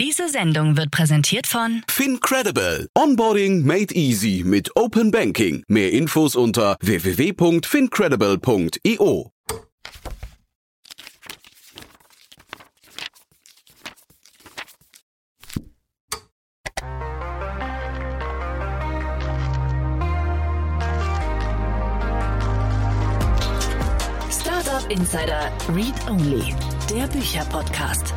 Diese Sendung wird präsentiert von FinCredible. Onboarding made easy mit Open Banking. Mehr Infos unter www.fincredible.io. Startup Insider Read Only, der Bücherpodcast.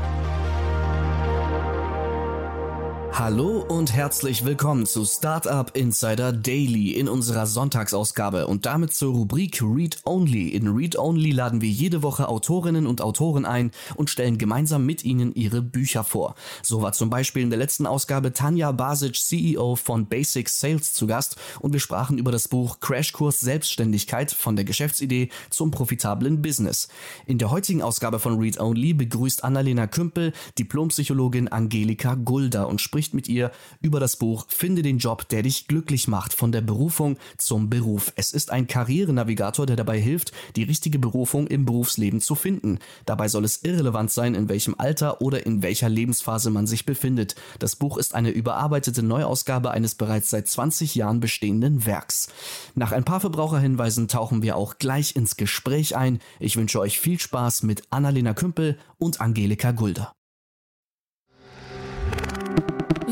Hallo und herzlich willkommen zu Startup Insider Daily in unserer Sonntagsausgabe und damit zur Rubrik Read Only. In Read Only laden wir jede Woche Autorinnen und Autoren ein und stellen gemeinsam mit ihnen ihre Bücher vor. So war zum Beispiel in der letzten Ausgabe Tanja Basic, CEO von Basic Sales zu Gast und wir sprachen über das Buch Crashkurs Selbstständigkeit von der Geschäftsidee zum profitablen Business. In der heutigen Ausgabe von Read Only begrüßt Annalena Kümpel Diplompsychologin Angelika Gulda und spricht spricht mit ihr über das Buch Finde den Job, der dich glücklich macht, von der Berufung zum Beruf. Es ist ein Karrierenavigator, der dabei hilft, die richtige Berufung im Berufsleben zu finden. Dabei soll es irrelevant sein, in welchem Alter oder in welcher Lebensphase man sich befindet. Das Buch ist eine überarbeitete Neuausgabe eines bereits seit 20 Jahren bestehenden Werks. Nach ein paar Verbraucherhinweisen tauchen wir auch gleich ins Gespräch ein. Ich wünsche euch viel Spaß mit Annalena Kümpel und Angelika Gulder.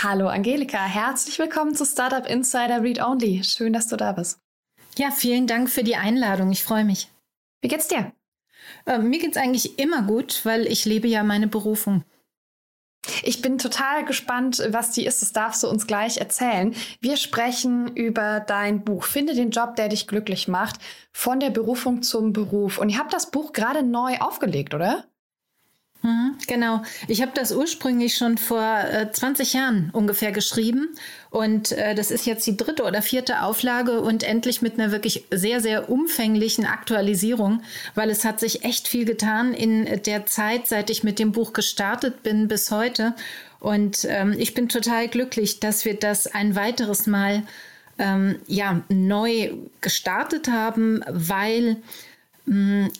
Hallo Angelika, herzlich willkommen zu Startup Insider Read Only. Schön, dass du da bist. Ja, vielen Dank für die Einladung. Ich freue mich. Wie geht's dir? Äh, mir geht's eigentlich immer gut, weil ich lebe ja meine Berufung. Ich bin total gespannt, was die ist. Das darfst du uns gleich erzählen. Wir sprechen über dein Buch Finde den Job, der dich glücklich macht, von der Berufung zum Beruf. Und ihr habt das Buch gerade neu aufgelegt, oder? Mhm, genau. Ich habe das ursprünglich schon vor äh, 20 Jahren ungefähr geschrieben und äh, das ist jetzt die dritte oder vierte Auflage und endlich mit einer wirklich sehr, sehr umfänglichen Aktualisierung, weil es hat sich echt viel getan in der Zeit, seit ich mit dem Buch gestartet bin bis heute. Und ähm, ich bin total glücklich, dass wir das ein weiteres Mal ähm, ja, neu gestartet haben, weil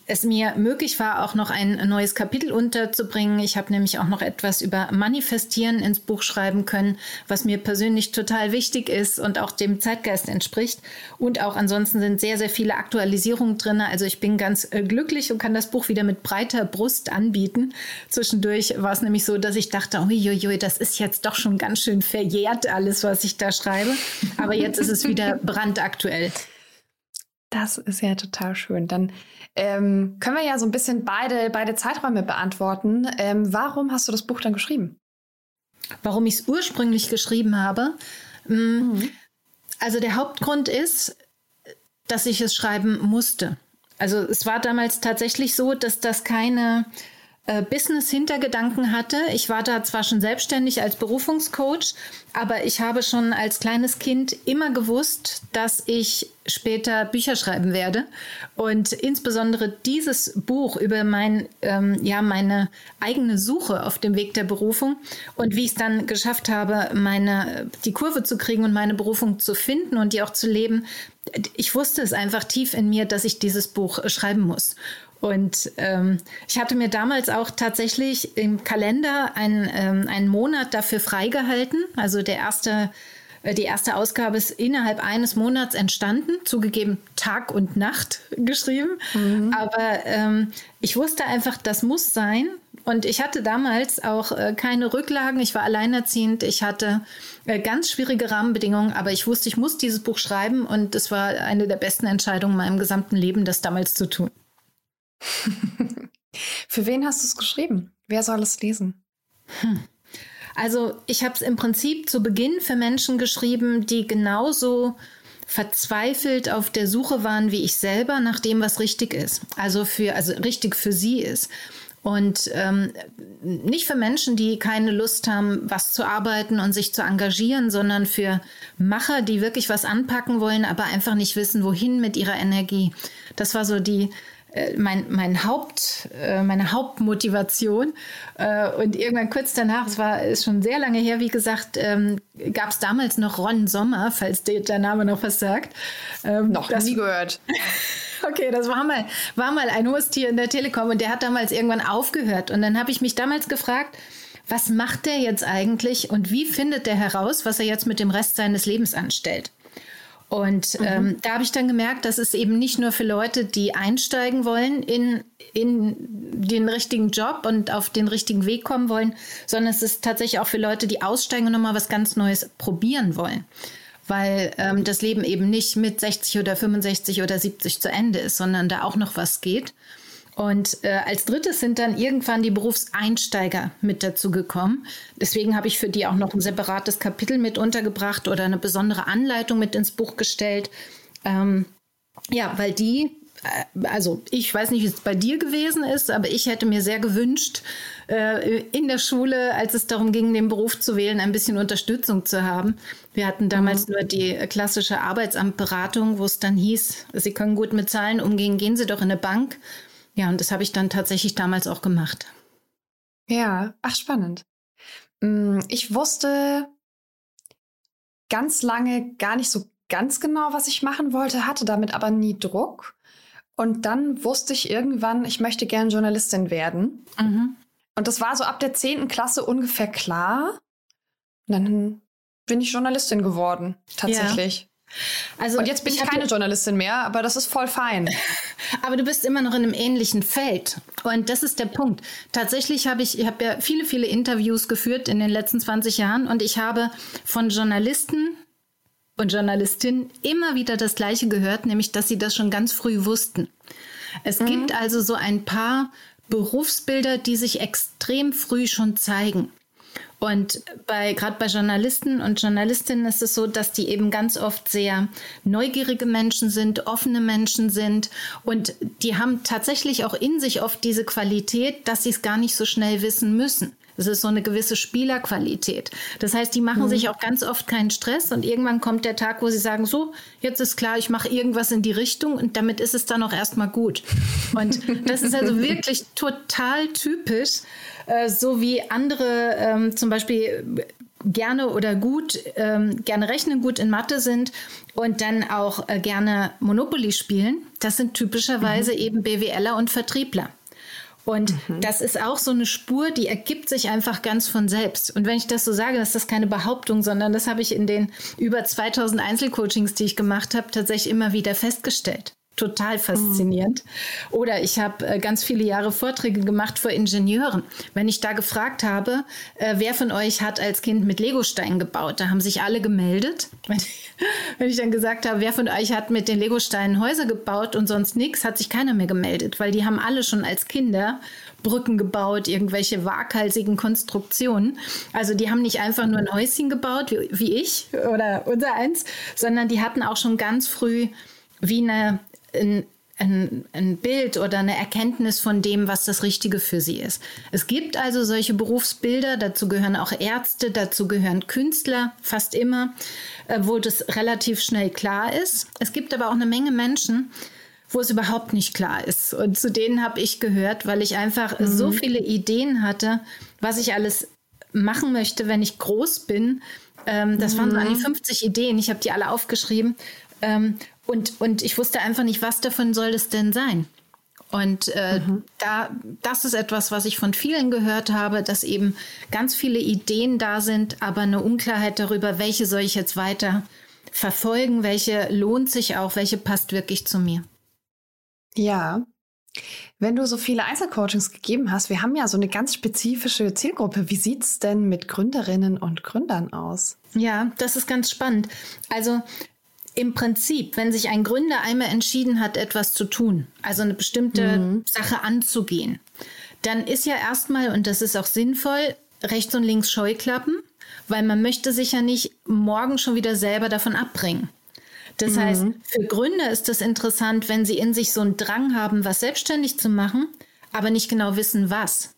es mir möglich war, auch noch ein neues Kapitel unterzubringen. Ich habe nämlich auch noch etwas über Manifestieren ins Buch schreiben können, was mir persönlich total wichtig ist und auch dem Zeitgeist entspricht. Und auch ansonsten sind sehr, sehr viele Aktualisierungen drin. Also ich bin ganz äh, glücklich und kann das Buch wieder mit breiter Brust anbieten. Zwischendurch war es nämlich so, dass ich dachte, uiuiui, das ist jetzt doch schon ganz schön verjährt, alles, was ich da schreibe. Aber jetzt ist es wieder brandaktuell. Das ist ja total schön. Dann ähm, können wir ja so ein bisschen beide, beide Zeiträume beantworten. Ähm, warum hast du das Buch dann geschrieben? Warum ich es ursprünglich geschrieben habe? Mm, mhm. Also der Hauptgrund ist, dass ich es schreiben musste. Also es war damals tatsächlich so, dass das keine äh, Business-Hintergedanken hatte. Ich war da zwar schon selbstständig als Berufungscoach, aber ich habe schon als kleines Kind immer gewusst, dass ich später Bücher schreiben werde. Und insbesondere dieses Buch über mein, ähm, ja, meine eigene Suche auf dem Weg der Berufung und wie ich es dann geschafft habe, meine, die Kurve zu kriegen und meine Berufung zu finden und die auch zu leben. Ich wusste es einfach tief in mir, dass ich dieses Buch schreiben muss. Und ähm, ich hatte mir damals auch tatsächlich im Kalender einen, ähm, einen Monat dafür freigehalten. Also der erste, äh, die erste Ausgabe ist innerhalb eines Monats entstanden, zugegeben Tag und Nacht geschrieben. Mhm. Aber ähm, ich wusste einfach, das muss sein. Und ich hatte damals auch äh, keine Rücklagen. Ich war alleinerziehend. Ich hatte äh, ganz schwierige Rahmenbedingungen. Aber ich wusste, ich muss dieses Buch schreiben. Und es war eine der besten Entscheidungen in meinem gesamten Leben, das damals zu tun. Für wen hast du es geschrieben? Wer soll es lesen? Hm. Also ich habe es im Prinzip zu Beginn für Menschen geschrieben, die genauso verzweifelt auf der Suche waren wie ich selber nach dem, was richtig ist. Also für, also richtig für sie ist. Und ähm, nicht für Menschen, die keine Lust haben, was zu arbeiten und sich zu engagieren, sondern für Macher, die wirklich was anpacken wollen, aber einfach nicht wissen, wohin mit ihrer Energie. Das war so die, mein, mein Haupt, äh, meine Hauptmotivation. Äh, und irgendwann kurz danach, es war ist schon sehr lange her, wie gesagt, ähm, gab es damals noch Ron Sommer, falls der, der Name noch was sagt. Ähm, noch das, nie gehört. Okay, das war mal, war mal ein Host hier in der Telekom und der hat damals irgendwann aufgehört. Und dann habe ich mich damals gefragt, was macht der jetzt eigentlich und wie findet der heraus, was er jetzt mit dem Rest seines Lebens anstellt? Und mhm. ähm, da habe ich dann gemerkt, dass es eben nicht nur für Leute, die einsteigen wollen in, in den richtigen Job und auf den richtigen Weg kommen wollen, sondern es ist tatsächlich auch für Leute, die aussteigen und nochmal was ganz Neues probieren wollen. Weil ähm, das Leben eben nicht mit 60 oder 65 oder 70 zu Ende ist, sondern da auch noch was geht. Und äh, als drittes sind dann irgendwann die Berufseinsteiger mit dazu gekommen. Deswegen habe ich für die auch noch ein separates Kapitel mit untergebracht oder eine besondere Anleitung mit ins Buch gestellt. Ähm, ja, weil die, äh, also ich weiß nicht, wie es bei dir gewesen ist, aber ich hätte mir sehr gewünscht, äh, in der Schule, als es darum ging, den Beruf zu wählen, ein bisschen Unterstützung zu haben. Wir hatten damals mhm. nur die klassische Arbeitsamtberatung, wo es dann hieß, Sie können gut mit Zahlen umgehen, gehen Sie doch in eine Bank ja, und das habe ich dann tatsächlich damals auch gemacht. Ja, ach spannend. Mm, ich wusste ganz lange gar nicht so ganz genau, was ich machen wollte, hatte damit aber nie Druck. Und dann wusste ich irgendwann, ich möchte gern Journalistin werden. Mhm. Und das war so ab der 10. Klasse ungefähr klar. Und dann bin ich Journalistin geworden, tatsächlich. Also und jetzt bin ich, ich keine Journalistin mehr, aber das ist voll fein. aber du bist immer noch in einem ähnlichen Feld. Und das ist der Punkt. Tatsächlich habe ich, ich habe ja viele, viele Interviews geführt in den letzten 20 Jahren und ich habe von Journalisten und Journalistinnen immer wieder das Gleiche gehört, nämlich, dass sie das schon ganz früh wussten. Es mhm. gibt also so ein paar Berufsbilder, die sich extrem früh schon zeigen. Und bei, gerade bei Journalisten und Journalistinnen ist es so, dass die eben ganz oft sehr neugierige Menschen sind, offene Menschen sind und die haben tatsächlich auch in sich oft diese Qualität, dass sie es gar nicht so schnell wissen müssen. Es ist so eine gewisse Spielerqualität. Das heißt, die machen mhm. sich auch ganz oft keinen Stress und irgendwann kommt der Tag, wo sie sagen, so, jetzt ist klar, ich mache irgendwas in die Richtung und damit ist es dann auch erstmal gut. Und das ist also wirklich total typisch, äh, so wie andere ähm, zum Beispiel gerne oder gut, ähm, gerne rechnen, gut in Mathe sind und dann auch äh, gerne Monopoly spielen. Das sind typischerweise mhm. eben BWLer und Vertriebler. Und mhm. das ist auch so eine Spur, die ergibt sich einfach ganz von selbst. Und wenn ich das so sage, ist das keine Behauptung, sondern das habe ich in den über 2000 Einzelcoachings, die ich gemacht habe, tatsächlich immer wieder festgestellt total faszinierend. Mhm. Oder ich habe äh, ganz viele Jahre Vorträge gemacht vor Ingenieuren. Wenn ich da gefragt habe, äh, wer von euch hat als Kind mit Legosteinen gebaut, da haben sich alle gemeldet. Wenn ich, wenn ich dann gesagt habe, wer von euch hat mit den Legosteinen Häuser gebaut und sonst nichts, hat sich keiner mehr gemeldet, weil die haben alle schon als Kinder Brücken gebaut, irgendwelche waghalsigen Konstruktionen. Also die haben nicht einfach nur ein Häuschen gebaut, wie, wie ich oder unser eins, sondern die hatten auch schon ganz früh wie eine ein, ein, ein, Bild oder eine Erkenntnis von dem, was das Richtige für sie ist. Es gibt also solche Berufsbilder, dazu gehören auch Ärzte, dazu gehören Künstler, fast immer, äh, wo das relativ schnell klar ist. Es gibt aber auch eine Menge Menschen, wo es überhaupt nicht klar ist. Und zu denen habe ich gehört, weil ich einfach mhm. so viele Ideen hatte, was ich alles machen möchte, wenn ich groß bin. Ähm, das mhm. waren so an die 50 Ideen. Ich habe die alle aufgeschrieben. Ähm, und, und ich wusste einfach nicht, was davon soll es denn sein. Und äh, mhm. da, das ist etwas, was ich von vielen gehört habe, dass eben ganz viele Ideen da sind, aber eine Unklarheit darüber, welche soll ich jetzt weiter verfolgen, welche lohnt sich auch, welche passt wirklich zu mir. Ja. Wenn du so viele Einzelcoachings gegeben hast, wir haben ja so eine ganz spezifische Zielgruppe. Wie sieht es denn mit Gründerinnen und Gründern aus? Ja, das ist ganz spannend. Also im Prinzip, wenn sich ein Gründer einmal entschieden hat, etwas zu tun, also eine bestimmte mhm. Sache anzugehen, dann ist ja erstmal, und das ist auch sinnvoll, rechts und links Scheuklappen, weil man möchte sich ja nicht morgen schon wieder selber davon abbringen. Das mhm. heißt, für Gründer ist das interessant, wenn sie in sich so einen Drang haben, was selbstständig zu machen, aber nicht genau wissen, was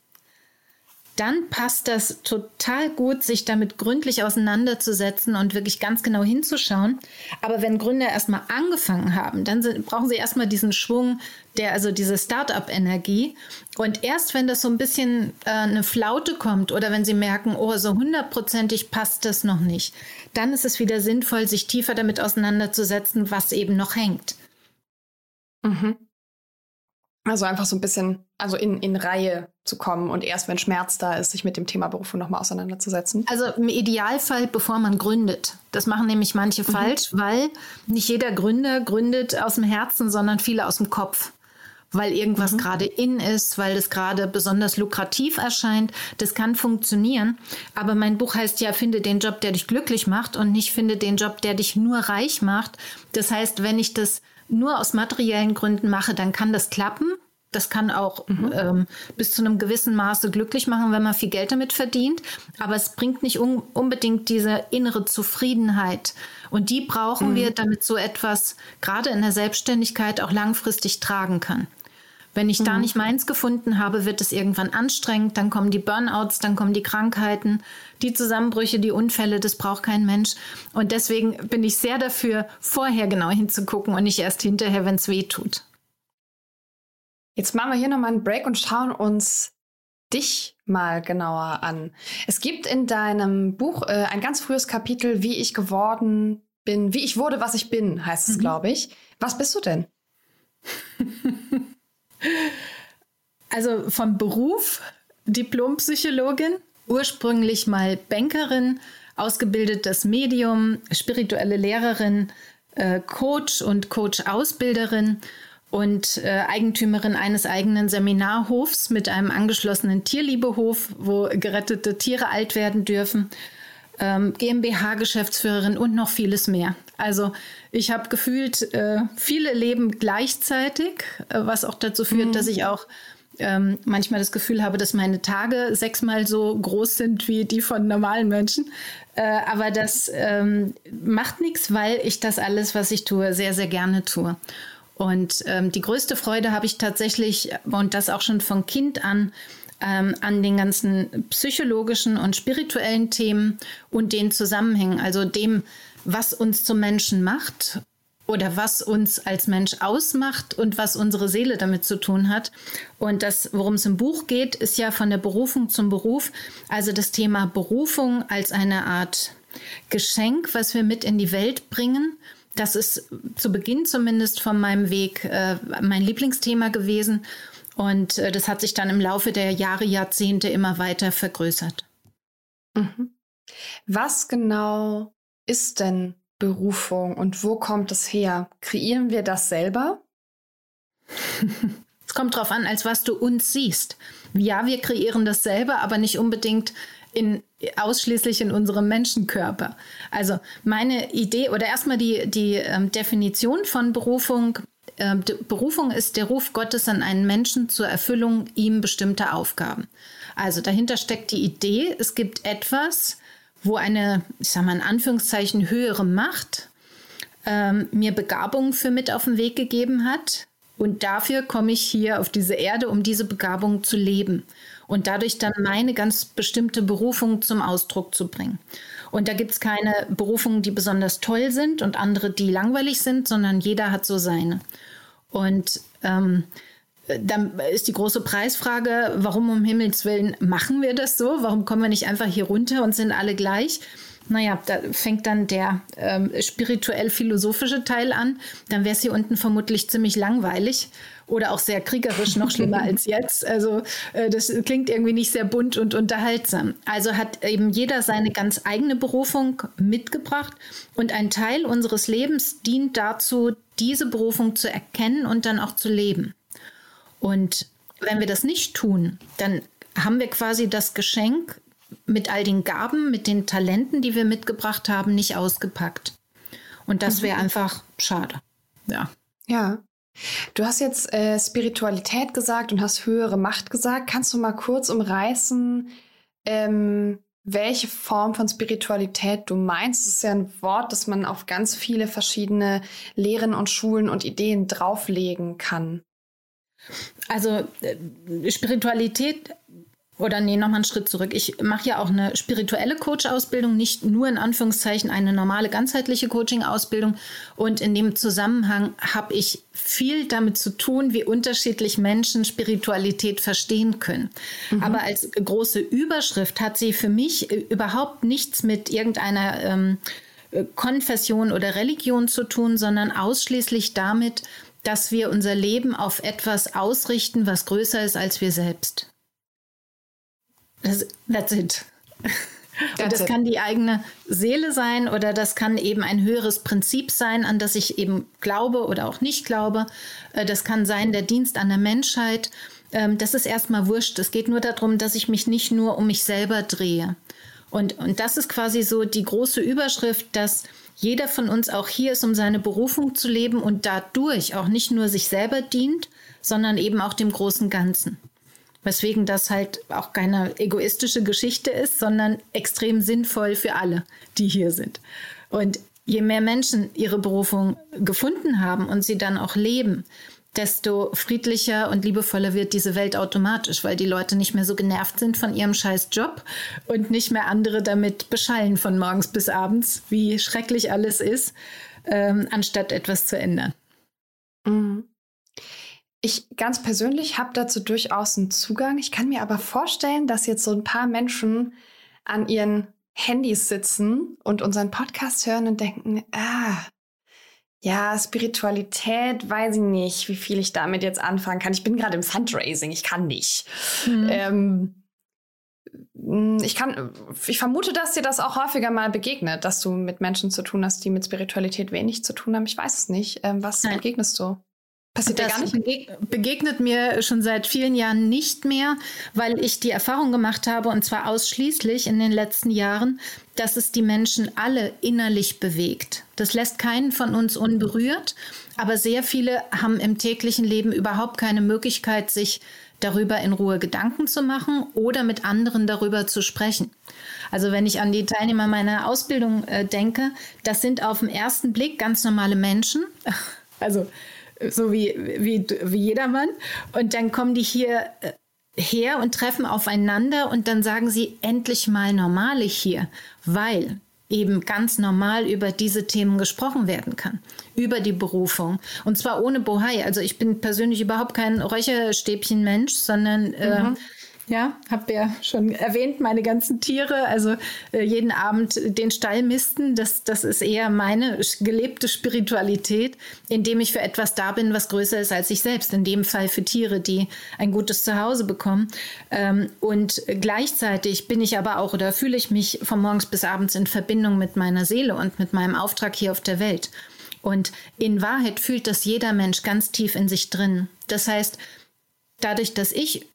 dann passt das total gut, sich damit gründlich auseinanderzusetzen und wirklich ganz genau hinzuschauen. Aber wenn Gründer erstmal angefangen haben, dann sind, brauchen sie erstmal diesen Schwung, der, also diese Start-up-Energie. Und erst wenn das so ein bisschen äh, eine Flaute kommt oder wenn sie merken, oh, so hundertprozentig passt das noch nicht, dann ist es wieder sinnvoll, sich tiefer damit auseinanderzusetzen, was eben noch hängt. Mhm. Also einfach so ein bisschen, also in, in Reihe zu kommen und erst wenn Schmerz da ist, sich mit dem Thema Berufung nochmal auseinanderzusetzen. Also im Idealfall, bevor man gründet. Das machen nämlich manche mhm. falsch, weil nicht jeder Gründer gründet aus dem Herzen, sondern viele aus dem Kopf. Weil irgendwas mhm. gerade in ist, weil es gerade besonders lukrativ erscheint. Das kann funktionieren. Aber mein Buch heißt ja, finde den Job, der dich glücklich macht und nicht finde den Job, der dich nur reich macht. Das heißt, wenn ich das nur aus materiellen Gründen mache, dann kann das klappen. Das kann auch mhm. ähm, bis zu einem gewissen Maße glücklich machen, wenn man viel Geld damit verdient. Aber es bringt nicht un unbedingt diese innere Zufriedenheit. Und die brauchen mhm. wir, damit so etwas gerade in der Selbstständigkeit auch langfristig tragen kann. Wenn ich mhm. da nicht meins gefunden habe, wird es irgendwann anstrengend, dann kommen die Burnouts, dann kommen die Krankheiten, die Zusammenbrüche, die Unfälle, das braucht kein Mensch. Und deswegen bin ich sehr dafür, vorher genau hinzugucken und nicht erst hinterher, wenn es weh tut. Jetzt machen wir hier nochmal einen Break und schauen uns dich mal genauer an. Es gibt in deinem Buch äh, ein ganz frühes Kapitel, wie ich geworden bin, wie ich wurde, was ich bin, heißt es, mhm. glaube ich. Was bist du denn? Also vom Beruf Diplompsychologin, ursprünglich mal Bankerin, ausgebildetes Medium, spirituelle Lehrerin, äh, Coach und Coach-Ausbilderin und äh, Eigentümerin eines eigenen Seminarhofs mit einem angeschlossenen Tierliebehof, wo gerettete Tiere alt werden dürfen ähm, GmbH-Geschäftsführerin und noch vieles mehr. Also ich habe gefühlt äh, viele Leben gleichzeitig, äh, was auch dazu führt, mhm. dass ich auch ähm, manchmal das Gefühl habe, dass meine Tage sechsmal so groß sind wie die von normalen Menschen. Äh, aber das ähm, macht nichts, weil ich das alles, was ich tue, sehr, sehr gerne tue. Und ähm, die größte Freude habe ich tatsächlich, und das auch schon von Kind an, ähm, an den ganzen psychologischen und spirituellen Themen und den Zusammenhängen, also dem, was uns zum Menschen macht oder was uns als Mensch ausmacht und was unsere Seele damit zu tun hat. Und das, worum es im Buch geht, ist ja von der Berufung zum Beruf, also das Thema Berufung als eine Art Geschenk, was wir mit in die Welt bringen. Das ist zu Beginn zumindest von meinem Weg äh, mein Lieblingsthema gewesen. Und äh, das hat sich dann im Laufe der Jahre, Jahrzehnte immer weiter vergrößert. Mhm. Was genau ist denn Berufung und wo kommt es her? Kreieren wir das selber? es kommt darauf an, als was du uns siehst. Ja, wir kreieren das selber, aber nicht unbedingt in, ausschließlich in unserem Menschenkörper. Also meine Idee oder erstmal die, die ähm, Definition von Berufung äh, Berufung ist der Ruf Gottes an einen Menschen zur Erfüllung ihm bestimmter Aufgaben. Also dahinter steckt die Idee, es gibt etwas, wo eine, ich sage mal in Anführungszeichen, höhere Macht ähm, mir Begabungen für mit auf den Weg gegeben hat. Und dafür komme ich hier auf diese Erde, um diese Begabung zu leben und dadurch dann meine ganz bestimmte Berufung zum Ausdruck zu bringen. Und da gibt es keine Berufungen, die besonders toll sind und andere, die langweilig sind, sondern jeder hat so seine. Und ähm, dann ist die große Preisfrage, warum um Himmels Willen machen wir das so? Warum kommen wir nicht einfach hier runter und sind alle gleich? Naja, da fängt dann der ähm, spirituell-philosophische Teil an. Dann wäre es hier unten vermutlich ziemlich langweilig oder auch sehr kriegerisch, noch schlimmer als jetzt. Also äh, das klingt irgendwie nicht sehr bunt und unterhaltsam. Also hat eben jeder seine ganz eigene Berufung mitgebracht und ein Teil unseres Lebens dient dazu, diese Berufung zu erkennen und dann auch zu leben. Und wenn wir das nicht tun, dann haben wir quasi das Geschenk mit all den Gaben, mit den Talenten, die wir mitgebracht haben, nicht ausgepackt. Und das wäre mhm. einfach schade. Ja. Ja. Du hast jetzt äh, Spiritualität gesagt und hast höhere Macht gesagt. Kannst du mal kurz umreißen, ähm, welche Form von Spiritualität du meinst? Das ist ja ein Wort, das man auf ganz viele verschiedene Lehren und Schulen und Ideen drauflegen kann. Also äh, Spiritualität oder nee, nochmal einen Schritt zurück. Ich mache ja auch eine spirituelle Coach-Ausbildung, nicht nur in Anführungszeichen eine normale ganzheitliche Coaching-Ausbildung. Und in dem Zusammenhang habe ich viel damit zu tun, wie unterschiedlich Menschen Spiritualität verstehen können. Mhm. Aber als große Überschrift hat sie für mich überhaupt nichts mit irgendeiner ähm, Konfession oder Religion zu tun, sondern ausschließlich damit, dass wir unser Leben auf etwas ausrichten, was größer ist als wir selbst. Das, that's it. Und das kann die eigene Seele sein oder das kann eben ein höheres Prinzip sein, an das ich eben glaube oder auch nicht glaube. Äh, das kann sein der Dienst an der Menschheit. Ähm, das ist erstmal wurscht. Es geht nur darum, dass ich mich nicht nur um mich selber drehe. Und, und das ist quasi so die große Überschrift, dass jeder von uns auch hier ist, um seine Berufung zu leben und dadurch auch nicht nur sich selber dient, sondern eben auch dem großen Ganzen. Weswegen das halt auch keine egoistische Geschichte ist, sondern extrem sinnvoll für alle, die hier sind. Und je mehr Menschen ihre Berufung gefunden haben und sie dann auch leben, desto friedlicher und liebevoller wird diese Welt automatisch, weil die Leute nicht mehr so genervt sind von ihrem scheiß Job und nicht mehr andere damit beschallen von morgens bis abends, wie schrecklich alles ist, ähm, anstatt etwas zu ändern. Mhm. Ich ganz persönlich habe dazu durchaus einen Zugang. Ich kann mir aber vorstellen, dass jetzt so ein paar Menschen an ihren Handys sitzen und unseren Podcast hören und denken, ah, ja, Spiritualität, weiß ich nicht, wie viel ich damit jetzt anfangen kann. Ich bin gerade im Fundraising, ich kann nicht. Mhm. Ähm, ich kann, ich vermute, dass dir das auch häufiger mal begegnet, dass du mit Menschen zu tun hast, die mit Spiritualität wenig zu tun haben. Ich weiß es nicht. Ähm, was Nein. begegnest du? Passiert das gar nicht? begegnet mir schon seit vielen Jahren nicht mehr, weil ich die Erfahrung gemacht habe, und zwar ausschließlich in den letzten Jahren, dass es die Menschen alle innerlich bewegt. Das lässt keinen von uns unberührt, aber sehr viele haben im täglichen Leben überhaupt keine Möglichkeit, sich darüber in Ruhe Gedanken zu machen oder mit anderen darüber zu sprechen. Also wenn ich an die Teilnehmer meiner Ausbildung äh, denke, das sind auf den ersten Blick ganz normale Menschen. Also so wie, wie, wie jedermann. Und dann kommen die hier äh, her und treffen aufeinander und dann sagen sie endlich mal normale hier, weil eben ganz normal über diese Themen gesprochen werden kann, über die Berufung. Und zwar ohne Bohai. Also ich bin persönlich überhaupt kein Räucherstäbchen-Mensch, sondern äh, mhm. Ja, habe ja schon erwähnt, meine ganzen Tiere, also äh, jeden Abend den Stall misten, das, das ist eher meine gelebte Spiritualität, indem ich für etwas da bin, was größer ist als ich selbst. In dem Fall für Tiere, die ein gutes Zuhause bekommen. Ähm, und gleichzeitig bin ich aber auch oder fühle ich mich von morgens bis abends in Verbindung mit meiner Seele und mit meinem Auftrag hier auf der Welt. Und in Wahrheit fühlt das jeder Mensch ganz tief in sich drin. Das heißt, dadurch, dass ich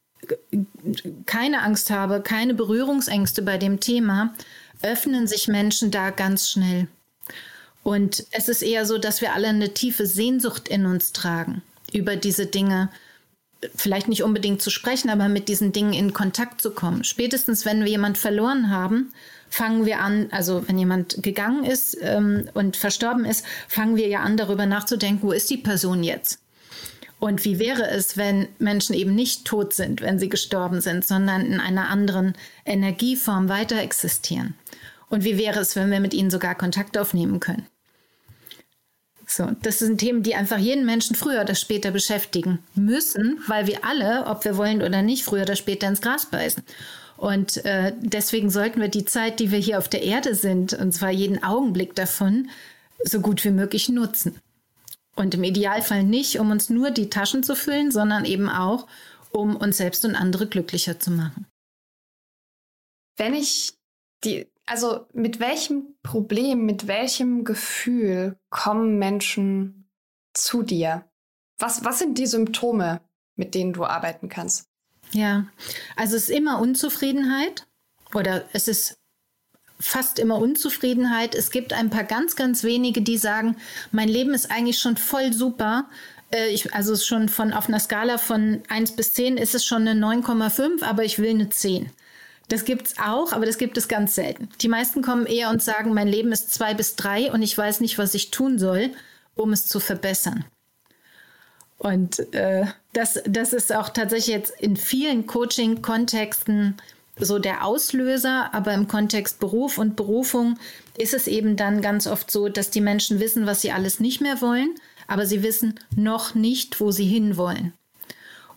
keine Angst habe, keine Berührungsängste bei dem Thema, öffnen sich Menschen da ganz schnell. Und es ist eher so, dass wir alle eine tiefe Sehnsucht in uns tragen, über diese Dinge vielleicht nicht unbedingt zu sprechen, aber mit diesen Dingen in Kontakt zu kommen. Spätestens, wenn wir jemand verloren haben, fangen wir an, also wenn jemand gegangen ist ähm, und verstorben ist, fangen wir ja an, darüber nachzudenken, wo ist die Person jetzt? Und wie wäre es, wenn Menschen eben nicht tot sind, wenn sie gestorben sind, sondern in einer anderen Energieform weiter existieren? Und wie wäre es, wenn wir mit ihnen sogar Kontakt aufnehmen können? So, das sind Themen, die einfach jeden Menschen früher oder später beschäftigen müssen, weil wir alle, ob wir wollen oder nicht, früher oder später ins Gras beißen. Und äh, deswegen sollten wir die Zeit, die wir hier auf der Erde sind, und zwar jeden Augenblick davon, so gut wie möglich nutzen. Und im Idealfall nicht, um uns nur die Taschen zu füllen, sondern eben auch, um uns selbst und andere glücklicher zu machen. Wenn ich die, also mit welchem Problem, mit welchem Gefühl kommen Menschen zu dir? Was, was sind die Symptome, mit denen du arbeiten kannst? Ja, also es ist immer Unzufriedenheit oder es ist fast immer Unzufriedenheit. Es gibt ein paar ganz, ganz wenige, die sagen, mein Leben ist eigentlich schon voll super. Äh, ich, also schon von auf einer Skala von 1 bis 10 ist es schon eine 9,5, aber ich will eine 10. Das gibt es auch, aber das gibt es ganz selten. Die meisten kommen eher und sagen, mein Leben ist 2 bis 3 und ich weiß nicht, was ich tun soll, um es zu verbessern. Und äh, das, das ist auch tatsächlich jetzt in vielen Coaching-Kontexten so der Auslöser, aber im Kontext Beruf und Berufung ist es eben dann ganz oft so, dass die Menschen wissen, was sie alles nicht mehr wollen, aber sie wissen noch nicht, wo sie hinwollen.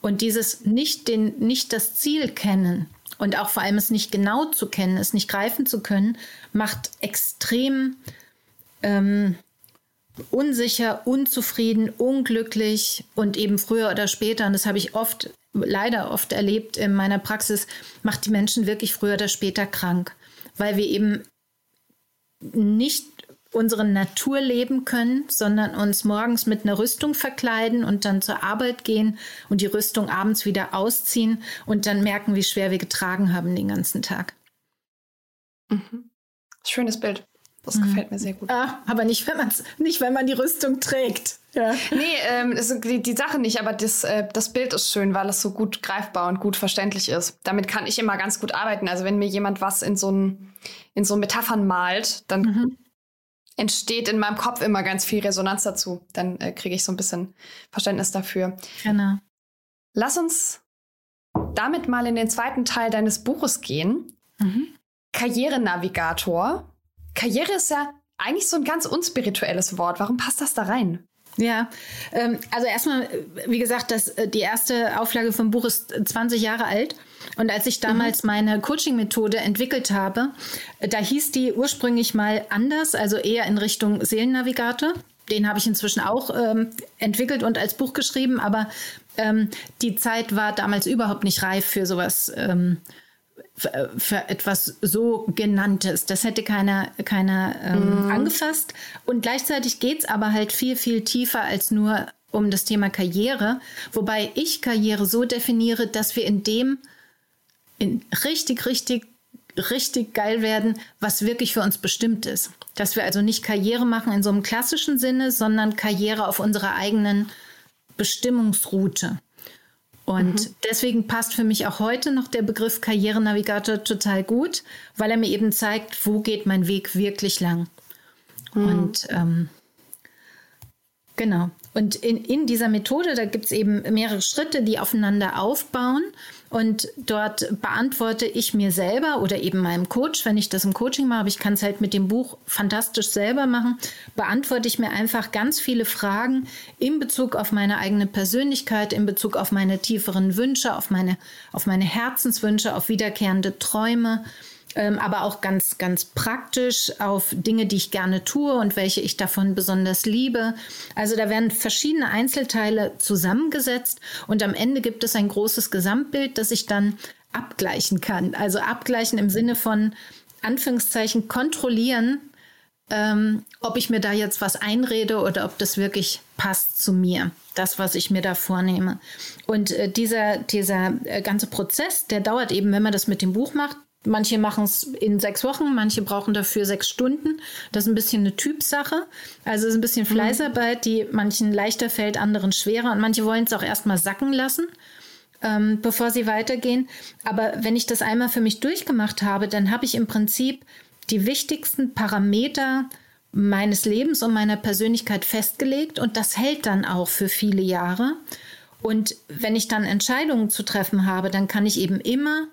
Und dieses nicht, den, nicht das Ziel kennen und auch vor allem es nicht genau zu kennen, es nicht greifen zu können, macht extrem ähm, unsicher, unzufrieden, unglücklich und eben früher oder später, und das habe ich oft, leider oft erlebt in meiner Praxis, macht die Menschen wirklich früher oder später krank, weil wir eben nicht unsere Natur leben können, sondern uns morgens mit einer Rüstung verkleiden und dann zur Arbeit gehen und die Rüstung abends wieder ausziehen und dann merken, wie schwer wir getragen haben den ganzen Tag. Mhm. Schönes Bild. Das mhm. gefällt mir sehr gut. Ah, aber nicht, wenn, man's, nicht, wenn man die Rüstung trägt. Ja. Nee, ähm, die, die Sache nicht, aber das, äh, das Bild ist schön, weil es so gut greifbar und gut verständlich ist. Damit kann ich immer ganz gut arbeiten. Also wenn mir jemand was in so, ein, in so Metaphern malt, dann mhm entsteht in meinem Kopf immer ganz viel Resonanz dazu. Dann äh, kriege ich so ein bisschen Verständnis dafür. Genau. Lass uns damit mal in den zweiten Teil deines Buches gehen. Mhm. Karrierenavigator. Karriere ist ja eigentlich so ein ganz unspirituelles Wort. Warum passt das da rein? Ja, ähm, also erstmal, wie gesagt, das, äh, die erste Auflage vom Buch ist 20 Jahre alt. Und als ich damals mhm. meine Coaching-Methode entwickelt habe, äh, da hieß die ursprünglich mal anders, also eher in Richtung Seelennavigator. Den habe ich inzwischen auch ähm, entwickelt und als Buch geschrieben, aber ähm, die Zeit war damals überhaupt nicht reif für sowas. Ähm, für etwas so genanntes. Das hätte keiner, keiner ähm, mhm. angefasst. Und gleichzeitig geht es aber halt viel, viel tiefer als nur um das Thema Karriere. Wobei ich Karriere so definiere, dass wir in dem in richtig, richtig, richtig geil werden, was wirklich für uns bestimmt ist. Dass wir also nicht Karriere machen in so einem klassischen Sinne, sondern Karriere auf unserer eigenen Bestimmungsroute. Und mhm. deswegen passt für mich auch heute noch der Begriff Karrierenavigator total gut, weil er mir eben zeigt, wo geht mein Weg wirklich lang. Mhm. Und ähm, genau. Und in, in dieser Methode, da gibt es eben mehrere Schritte, die aufeinander aufbauen. Und dort beantworte ich mir selber oder eben meinem Coach, wenn ich das im Coaching mache, aber ich kann es halt mit dem Buch fantastisch selber machen, beantworte ich mir einfach ganz viele Fragen in Bezug auf meine eigene Persönlichkeit, in Bezug auf meine tieferen Wünsche, auf meine, auf meine Herzenswünsche, auf wiederkehrende Träume ähm, aber auch ganz, ganz praktisch auf Dinge, die ich gerne tue und welche ich davon besonders liebe. Also da werden verschiedene Einzelteile zusammengesetzt und am Ende gibt es ein großes Gesamtbild, das ich dann abgleichen kann. Also abgleichen im Sinne von Anführungszeichen kontrollieren, ähm, ob ich mir da jetzt was einrede oder ob das wirklich passt zu mir, das, was ich mir da vornehme. Und äh, dieser, dieser äh, ganze Prozess, der dauert eben, wenn man das mit dem Buch macht, Manche machen es in sechs Wochen, manche brauchen dafür sechs Stunden. Das ist ein bisschen eine Typsache. Also es ist ein bisschen mhm. Fleißarbeit, die manchen leichter fällt, anderen schwerer. Und manche wollen es auch erstmal sacken lassen, ähm, bevor sie weitergehen. Aber wenn ich das einmal für mich durchgemacht habe, dann habe ich im Prinzip die wichtigsten Parameter meines Lebens und meiner Persönlichkeit festgelegt. Und das hält dann auch für viele Jahre. Und wenn ich dann Entscheidungen zu treffen habe, dann kann ich eben immer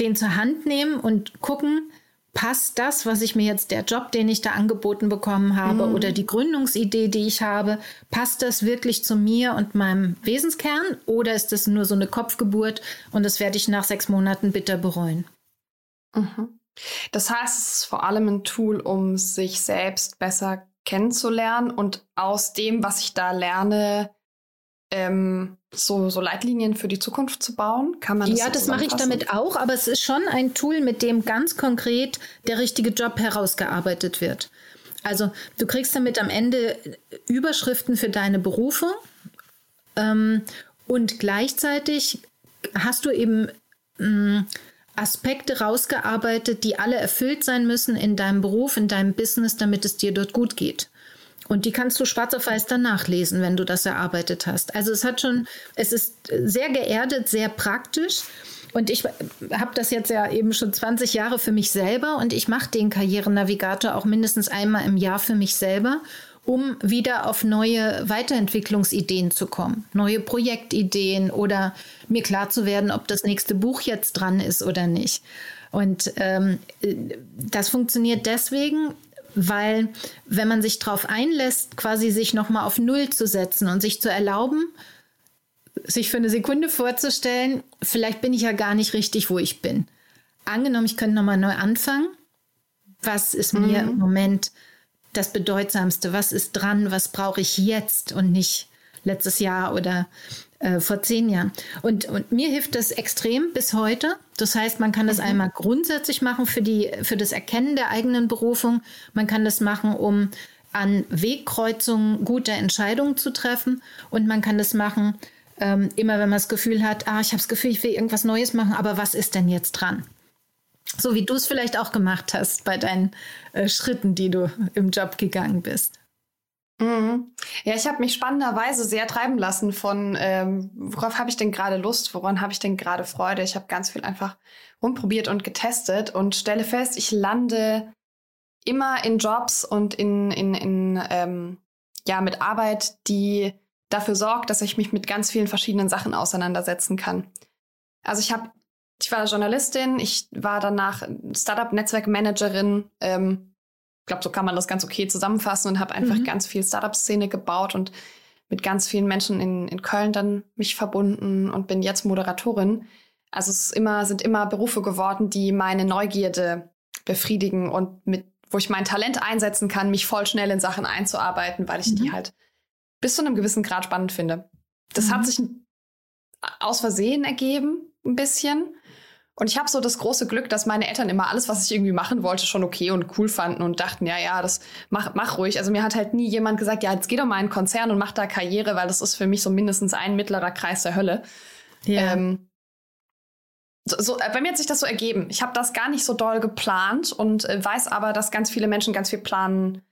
den zur Hand nehmen und gucken, passt das, was ich mir jetzt, der Job, den ich da angeboten bekommen habe mhm. oder die Gründungsidee, die ich habe, passt das wirklich zu mir und meinem Wesenskern oder ist das nur so eine Kopfgeburt und das werde ich nach sechs Monaten bitter bereuen? Mhm. Das heißt, es ist vor allem ein Tool, um sich selbst besser kennenzulernen und aus dem, was ich da lerne, ähm, so, so Leitlinien für die Zukunft zu bauen? Kann man das Ja, so das mache ich damit auch, aber es ist schon ein Tool, mit dem ganz konkret der richtige Job herausgearbeitet wird. Also du kriegst damit am Ende Überschriften für deine Berufe ähm, und gleichzeitig hast du eben mh, mm, Aspekte rausgearbeitet, die alle erfüllt sein müssen in deinem Beruf, in deinem Business, damit es dir dort gut geht. Und die kannst du schwarz auf weiß dann nachlesen, wenn du das erarbeitet hast. Also es hat schon, es ist sehr geerdet, sehr praktisch. Und ich habe das jetzt ja eben schon 20 Jahre für mich selber und ich mache den Karrierenavigator auch mindestens einmal im Jahr für mich selber, um wieder auf neue Weiterentwicklungsideen zu kommen, neue Projektideen oder mir klar zu werden, ob das nächste Buch jetzt dran ist oder nicht. Und ähm, das funktioniert deswegen, weil wenn man sich darauf einlässt, quasi sich nochmal auf Null zu setzen und sich zu erlauben, sich für eine Sekunde vorzustellen, vielleicht bin ich ja gar nicht richtig, wo ich bin. Angenommen, ich könnte nochmal neu anfangen. Was ist mir mhm. im Moment das Bedeutsamste? Was ist dran? Was brauche ich jetzt und nicht letztes Jahr oder äh, vor zehn Jahren? Und, und mir hilft das extrem bis heute. Das heißt, man kann das mhm. einmal grundsätzlich machen für, die, für das Erkennen der eigenen Berufung. Man kann das machen, um an Wegkreuzungen gute Entscheidungen zu treffen. Und man kann das machen, ähm, immer wenn man das Gefühl hat, ah, ich habe das Gefühl, ich will irgendwas Neues machen, aber was ist denn jetzt dran? So wie du es vielleicht auch gemacht hast bei deinen äh, Schritten, die du im Job gegangen bist. Mhm. Ja, ich habe mich spannenderweise sehr treiben lassen von, ähm, worauf habe ich denn gerade Lust, woran habe ich denn gerade Freude. Ich habe ganz viel einfach rumprobiert und getestet und stelle fest, ich lande immer in Jobs und in, in, in ähm, ja, mit Arbeit, die dafür sorgt, dass ich mich mit ganz vielen verschiedenen Sachen auseinandersetzen kann. Also ich habe, ich war Journalistin, ich war danach Startup-Netzwerkmanagerin. Ähm, ich glaube, so kann man das ganz okay zusammenfassen und habe einfach mhm. ganz viel Startup-Szene gebaut und mit ganz vielen Menschen in, in Köln dann mich verbunden und bin jetzt Moderatorin. Also es immer, sind immer Berufe geworden, die meine Neugierde befriedigen und mit, wo ich mein Talent einsetzen kann, mich voll schnell in Sachen einzuarbeiten, weil ich mhm. die halt bis zu einem gewissen Grad spannend finde. Das mhm. hat sich aus Versehen ergeben, ein bisschen. Und ich habe so das große Glück, dass meine Eltern immer alles, was ich irgendwie machen wollte, schon okay und cool fanden und dachten, ja, ja, das mach, mach ruhig. Also mir hat halt nie jemand gesagt, ja, jetzt geh doch mal in einen Konzern und mach da Karriere, weil das ist für mich so mindestens ein mittlerer Kreis der Hölle. Ja. Ähm, so, so, äh, bei mir hat sich das so ergeben. Ich habe das gar nicht so doll geplant und äh, weiß aber, dass ganz viele Menschen ganz viel planen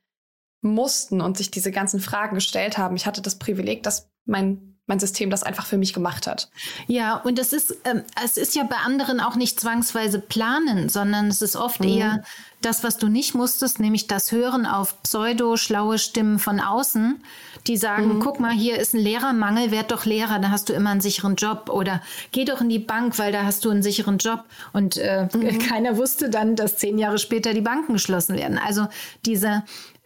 mussten und sich diese ganzen Fragen gestellt haben. Ich hatte das Privileg, dass mein mein System das einfach für mich gemacht hat. Ja, und es ist, ähm, es ist ja bei anderen auch nicht zwangsweise planen, sondern es ist oft mhm. eher das, was du nicht musstest, nämlich das Hören auf pseudo-schlaue Stimmen von außen, die sagen, mhm. guck mal, hier ist ein Lehrermangel, werd doch Lehrer, da hast du immer einen sicheren Job oder geh doch in die Bank, weil da hast du einen sicheren Job. Und äh, mhm. keiner wusste dann, dass zehn Jahre später die Banken geschlossen werden. Also diese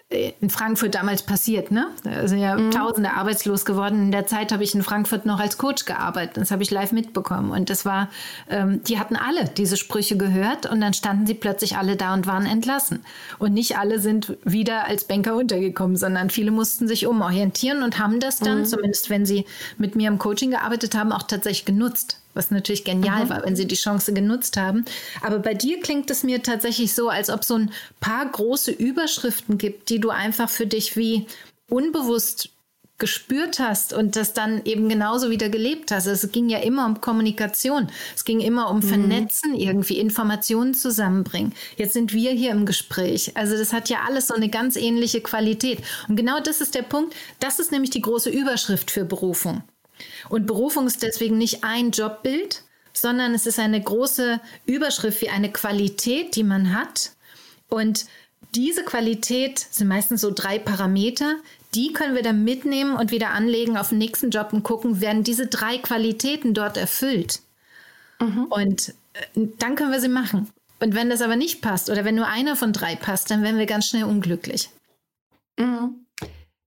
in Frankfurt damals passiert, ne? Da sind ja mhm. Tausende arbeitslos geworden. In der Zeit habe ich in Frankfurt noch als Coach gearbeitet. Das habe ich live mitbekommen. Und das war, ähm, die hatten alle diese Sprüche gehört und dann standen sie plötzlich alle da und waren entlassen. Und nicht alle sind wieder als Banker untergekommen, sondern viele mussten sich umorientieren und haben das dann, mhm. zumindest wenn sie mit mir im Coaching gearbeitet haben, auch tatsächlich genutzt was natürlich genial mhm. war, wenn sie die Chance genutzt haben. Aber bei dir klingt es mir tatsächlich so, als ob so ein paar große Überschriften gibt, die du einfach für dich wie unbewusst gespürt hast und das dann eben genauso wieder gelebt hast. Also es ging ja immer um Kommunikation. Es ging immer um mhm. Vernetzen, irgendwie Informationen zusammenbringen. Jetzt sind wir hier im Gespräch. Also das hat ja alles so eine ganz ähnliche Qualität. Und genau das ist der Punkt. Das ist nämlich die große Überschrift für Berufung. Und Berufung ist deswegen nicht ein Jobbild, sondern es ist eine große Überschrift wie eine Qualität, die man hat. Und diese Qualität sind meistens so drei Parameter, die können wir dann mitnehmen und wieder anlegen auf den nächsten Job und gucken, werden diese drei Qualitäten dort erfüllt. Mhm. Und äh, dann können wir sie machen. Und wenn das aber nicht passt oder wenn nur einer von drei passt, dann werden wir ganz schnell unglücklich. Mhm.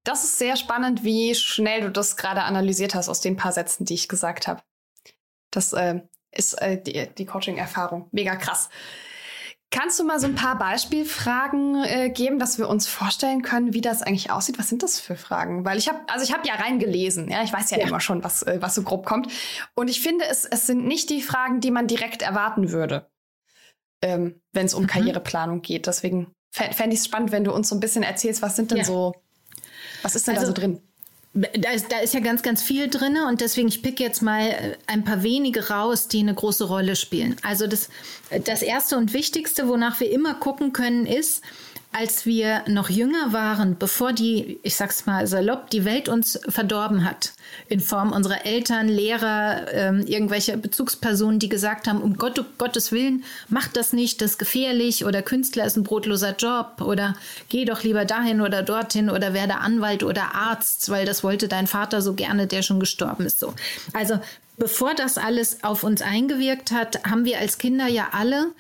Das ist sehr spannend, wie schnell du das gerade analysiert hast aus den paar Sätzen, die ich gesagt habe. Das äh, ist äh, die, die Coaching-Erfahrung. Mega krass. Kannst du mal so ein paar Beispielfragen äh, geben, dass wir uns vorstellen können, wie das eigentlich aussieht? Was sind das für Fragen? Weil ich habe, also ich habe ja reingelesen, ja, ich weiß ja, ja. immer schon, was, äh, was so grob kommt. Und ich finde, es, es sind nicht die Fragen, die man direkt erwarten würde, ähm, wenn es um mhm. Karriereplanung geht. Deswegen fände ich es spannend, wenn du uns so ein bisschen erzählst, was sind denn ja. so was ist denn also, da so drin? da ist, da ist ja ganz, ganz viel drin und deswegen, ich pick jetzt mal äh, ein paar wenige raus, die eine große Rolle spielen. Also das, das Erste und Wichtigste, wonach wir immer gucken können, ist, als wir noch jünger waren, bevor die, ich sag's mal salopp, die Welt uns verdorben hat, in Form unserer Eltern, Lehrer, ähm, irgendwelche Bezugspersonen, die gesagt haben, um Gott, um Gottes Willen, mach das nicht, das ist gefährlich oder Künstler ist ein brotloser Job oder geh doch lieber dahin oder dorthin oder werde Anwalt oder Arzt, weil das wollte dein Vater so gerne, der schon gestorben ist. So. Also bevor das alles auf uns eingewirkt hat, haben wir als Kinder ja alle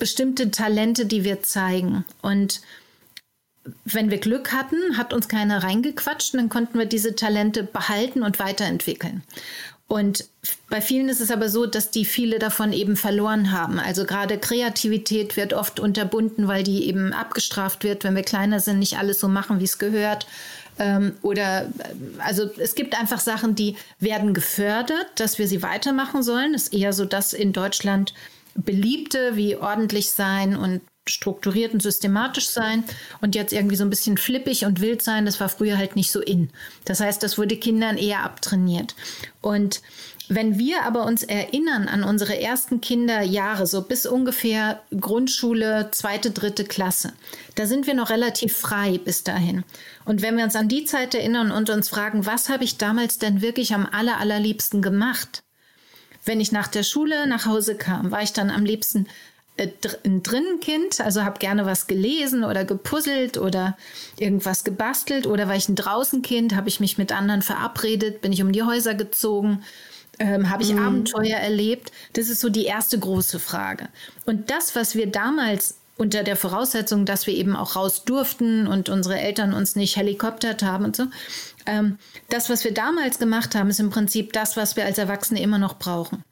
bestimmte Talente, die wir zeigen. Und wenn wir Glück hatten, hat uns keiner reingequatscht, dann konnten wir diese Talente behalten und weiterentwickeln. Und bei vielen ist es aber so, dass die viele davon eben verloren haben. Also gerade Kreativität wird oft unterbunden, weil die eben abgestraft wird, wenn wir kleiner sind, nicht alles so machen, wie es gehört. Ähm, oder also es gibt einfach Sachen, die werden gefördert, dass wir sie weitermachen sollen. Das ist eher so, dass in Deutschland beliebte wie ordentlich sein und strukturiert und systematisch sein und jetzt irgendwie so ein bisschen flippig und wild sein, das war früher halt nicht so in. Das heißt, das wurde Kindern eher abtrainiert. Und wenn wir aber uns erinnern an unsere ersten Kinderjahre, so bis ungefähr Grundschule, zweite, dritte Klasse, da sind wir noch relativ frei bis dahin. Und wenn wir uns an die Zeit erinnern und uns fragen, was habe ich damals denn wirklich am aller, allerliebsten gemacht? Wenn ich nach der Schule nach Hause kam, war ich dann am liebsten äh, ein Drinnenkind, also habe gerne was gelesen oder gepuzzelt oder irgendwas gebastelt oder war ich ein Draußenkind, habe ich mich mit anderen verabredet, bin ich um die Häuser gezogen, ähm, habe ich mhm. Abenteuer erlebt. Das ist so die erste große Frage. Und das, was wir damals unter der Voraussetzung, dass wir eben auch raus durften und unsere Eltern uns nicht helikoptert haben und so, ähm, das, was wir damals gemacht haben, ist im Prinzip das, was wir als Erwachsene immer noch brauchen.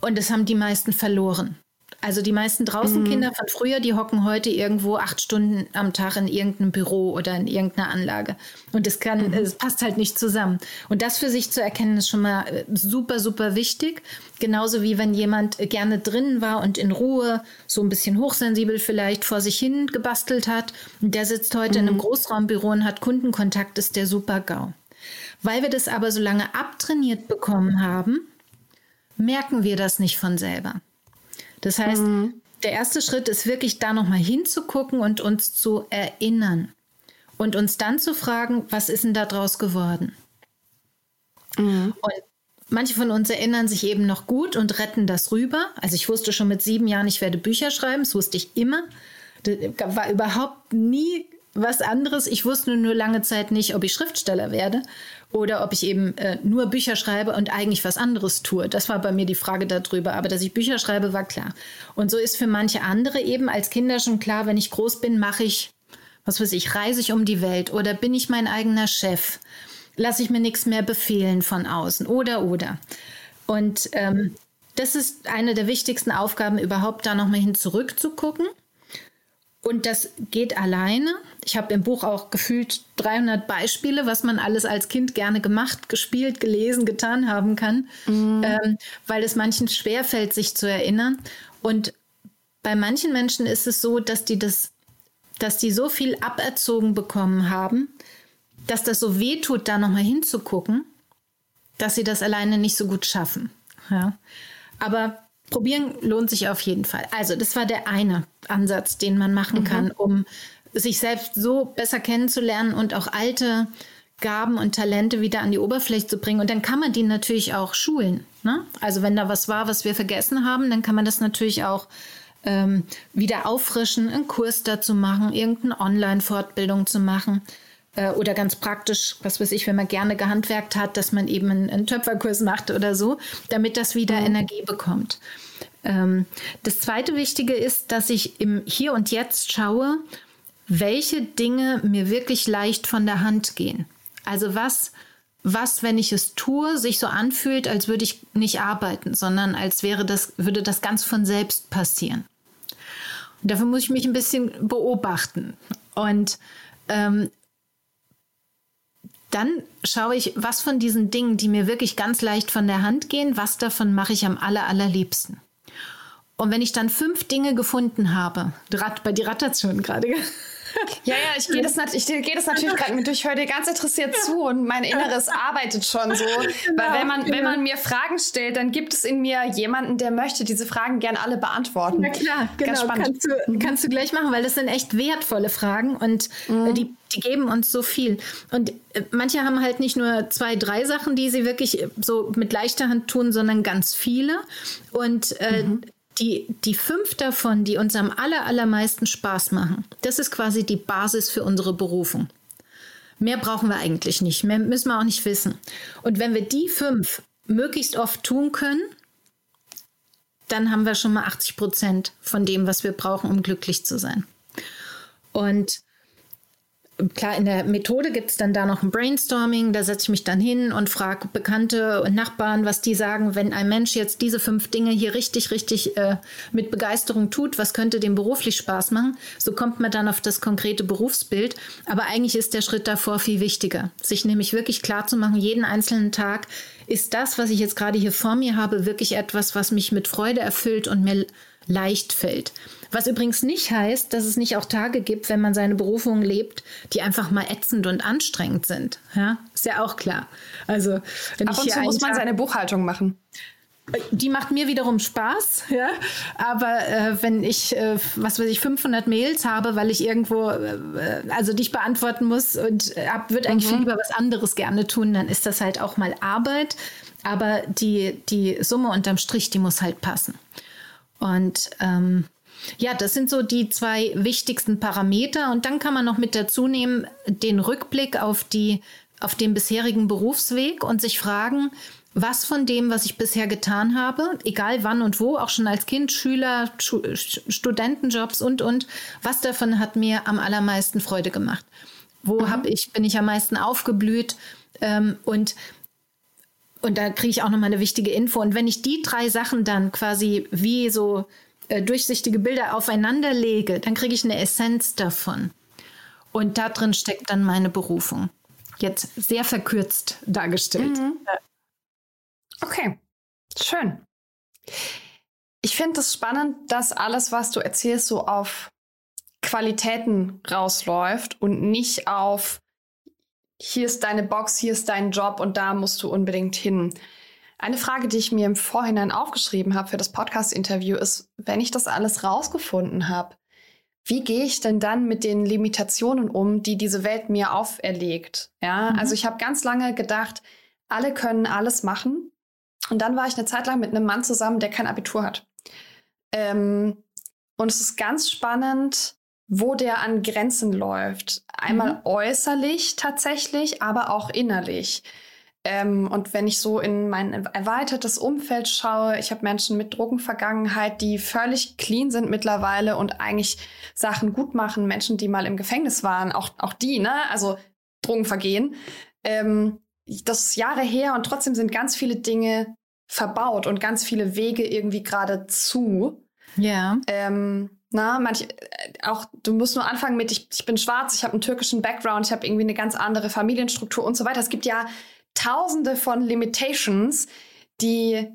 Und das haben die meisten verloren. Also die meisten Draußenkinder mhm. von früher, die hocken heute irgendwo acht Stunden am Tag in irgendeinem Büro oder in irgendeiner Anlage. Und es kann, mhm. es passt halt nicht zusammen. Und das für sich zu erkennen, ist schon mal äh, super, super wichtig. Genauso wie wenn jemand gerne drinnen war und in Ruhe, so ein bisschen hochsensibel vielleicht vor sich hin gebastelt hat. Und der sitzt heute mhm. in einem mhm. Großraumbüro und hat Kundenkontakt, ist der super GAU. Weil wir das aber so lange abtrainiert bekommen haben, merken wir das nicht von selber. Das heißt, mhm. der erste Schritt ist wirklich da nochmal hinzugucken und uns zu erinnern. Und uns dann zu fragen, was ist denn da draus geworden? Mhm. Und manche von uns erinnern sich eben noch gut und retten das rüber. Also ich wusste schon mit sieben Jahren, ich werde Bücher schreiben. Das wusste ich immer. Das war überhaupt nie was anderes. Ich wusste nur lange Zeit nicht, ob ich Schriftsteller werde oder ob ich eben äh, nur Bücher schreibe und eigentlich was anderes tue. Das war bei mir die Frage darüber. Aber dass ich Bücher schreibe, war klar. Und so ist für manche andere eben als Kinder schon klar, wenn ich groß bin, mache ich, was weiß ich, reise ich um die Welt oder bin ich mein eigener Chef? Lasse ich mir nichts mehr befehlen von außen oder oder. Und ähm, das ist eine der wichtigsten Aufgaben, überhaupt da nochmal hin zurückzugucken und das geht alleine. Ich habe im Buch auch gefühlt 300 Beispiele, was man alles als Kind gerne gemacht, gespielt, gelesen, getan haben kann, mhm. ähm, weil es manchen schwerfällt, sich zu erinnern. Und bei manchen Menschen ist es so, dass die das, dass die so viel aberzogen bekommen haben, dass das so weh tut, da nochmal hinzugucken, dass sie das alleine nicht so gut schaffen. Ja. Aber probieren lohnt sich auf jeden Fall. Also, das war der eine Ansatz, den man machen mhm. kann, um sich selbst so besser kennenzulernen und auch alte Gaben und Talente wieder an die Oberfläche zu bringen. Und dann kann man die natürlich auch schulen. Ne? Also wenn da was war, was wir vergessen haben, dann kann man das natürlich auch ähm, wieder auffrischen, einen Kurs dazu machen, irgendeine Online-Fortbildung zu machen. Äh, oder ganz praktisch, was weiß ich, wenn man gerne gehandwerkt hat, dass man eben einen, einen Töpferkurs macht oder so, damit das wieder mhm. Energie bekommt. Ähm, das zweite Wichtige ist, dass ich im Hier und Jetzt schaue, welche Dinge mir wirklich leicht von der Hand gehen. Also was, was, wenn ich es tue, sich so anfühlt, als würde ich nicht arbeiten, sondern als wäre das, würde das ganz von selbst passieren. Und dafür muss ich mich ein bisschen beobachten. Und ähm, dann schaue ich, was von diesen Dingen, die mir wirklich ganz leicht von der Hand gehen, was davon mache ich am aller, allerliebsten. Und wenn ich dann fünf Dinge gefunden habe, bei dir rattert schon gerade, Ja, ja, ich gehe das, ich geh das natürlich gerade mit durch, höre dir ganz interessiert zu und mein Inneres arbeitet schon so. Genau, Weil wenn man, genau. wenn man mir Fragen stellt, dann gibt es in mir jemanden, der möchte diese Fragen gern alle beantworten. Na klar, genau. Kannst du, mhm. kannst du gleich machen, weil das sind echt wertvolle Fragen und äh, mhm. die, die geben uns so viel. Und äh, manche haben halt nicht nur zwei, drei Sachen, die sie wirklich so mit leichter Hand tun, sondern ganz viele. Und äh, mhm die, die fünf davon, die uns am aller, allermeisten Spaß machen, das ist quasi die Basis für unsere Berufung. Mehr brauchen wir eigentlich nicht, mehr müssen wir auch nicht wissen. Und wenn wir die fünf möglichst oft tun können, dann haben wir schon mal 80 Prozent von dem, was wir brauchen, um glücklich zu sein. Und klar, in der Methode gibt es dann da noch ein Brainstorming. Da setze ich mich dann hin und frage Bekannte und Nachbarn, was die sagen, wenn ein Mensch jetzt diese fünf Dinge hier richtig, richtig äh, mit Begeisterung tut, was könnte dem beruflich Spaß machen? So kommt man dann auf das konkrete Berufsbild. Aber eigentlich ist der Schritt davor viel wichtiger, sich nämlich wirklich klar zu machen, jeden einzelnen Tag, ist das, was ich jetzt gerade hier vor mir habe, wirklich etwas, was mich mit Freude erfüllt und mir leicht fällt. Was übrigens nicht heißt, dass es nicht auch Tage gibt, wenn man seine Berufung lebt, die einfach mal ätzend und anstrengend sind. Ja, ist ja auch klar. Also, wenn Ab ich und zu muss man seine Buchhaltung machen. Die macht mir wiederum Spaß, ja. Aber äh, wenn ich, äh, was weiß ich, 500 Mails habe, weil ich irgendwo, äh, also dich beantworten muss und äh, würde eigentlich mhm. viel lieber was anderes gerne tun, dann ist das halt auch mal Arbeit. Aber die, die Summe unterm Strich, die muss halt passen. Und ähm, ja, das sind so die zwei wichtigsten Parameter. Und dann kann man noch mit dazu nehmen den Rückblick auf, die, auf den bisherigen Berufsweg und sich fragen, was von dem, was ich bisher getan habe, egal wann und wo, auch schon als Kind, Schüler, Studentenjobs und, und, was davon hat mir am allermeisten Freude gemacht? Wo mhm. hab ich, bin ich am meisten aufgeblüht? Ähm, und und da kriege ich auch nochmal eine wichtige Info. Und wenn ich die drei Sachen dann quasi wie so äh, durchsichtige Bilder aufeinander lege, dann kriege ich eine Essenz davon. Und da drin steckt dann meine Berufung. Jetzt sehr verkürzt dargestellt. Mhm. Okay, schön. Ich finde es spannend, dass alles, was du erzählst, so auf Qualitäten rausläuft und nicht auf hier ist deine Box, hier ist dein Job und da musst du unbedingt hin. Eine Frage, die ich mir im Vorhinein aufgeschrieben habe für das Podcast-Interview, ist, wenn ich das alles rausgefunden habe, wie gehe ich denn dann mit den Limitationen um, die diese Welt mir auferlegt? Ja, mhm. also ich habe ganz lange gedacht, alle können alles machen. Und dann war ich eine Zeit lang mit einem Mann zusammen, der kein Abitur hat. Ähm, und es ist ganz spannend, wo der an Grenzen läuft. Einmal mhm. äußerlich tatsächlich, aber auch innerlich. Ähm, und wenn ich so in mein erweitertes Umfeld schaue, ich habe Menschen mit Drogenvergangenheit, die völlig clean sind mittlerweile und eigentlich Sachen gut machen, Menschen, die mal im Gefängnis waren, auch, auch die, ne? Also Drogenvergehen. Ähm, das ist Jahre her und trotzdem sind ganz viele Dinge verbaut und ganz viele Wege irgendwie gerade zu. Ja. Ähm, na, manch, auch du musst nur anfangen mit, ich, ich bin schwarz, ich habe einen türkischen Background, ich habe irgendwie eine ganz andere Familienstruktur und so weiter. Es gibt ja tausende von Limitations, die,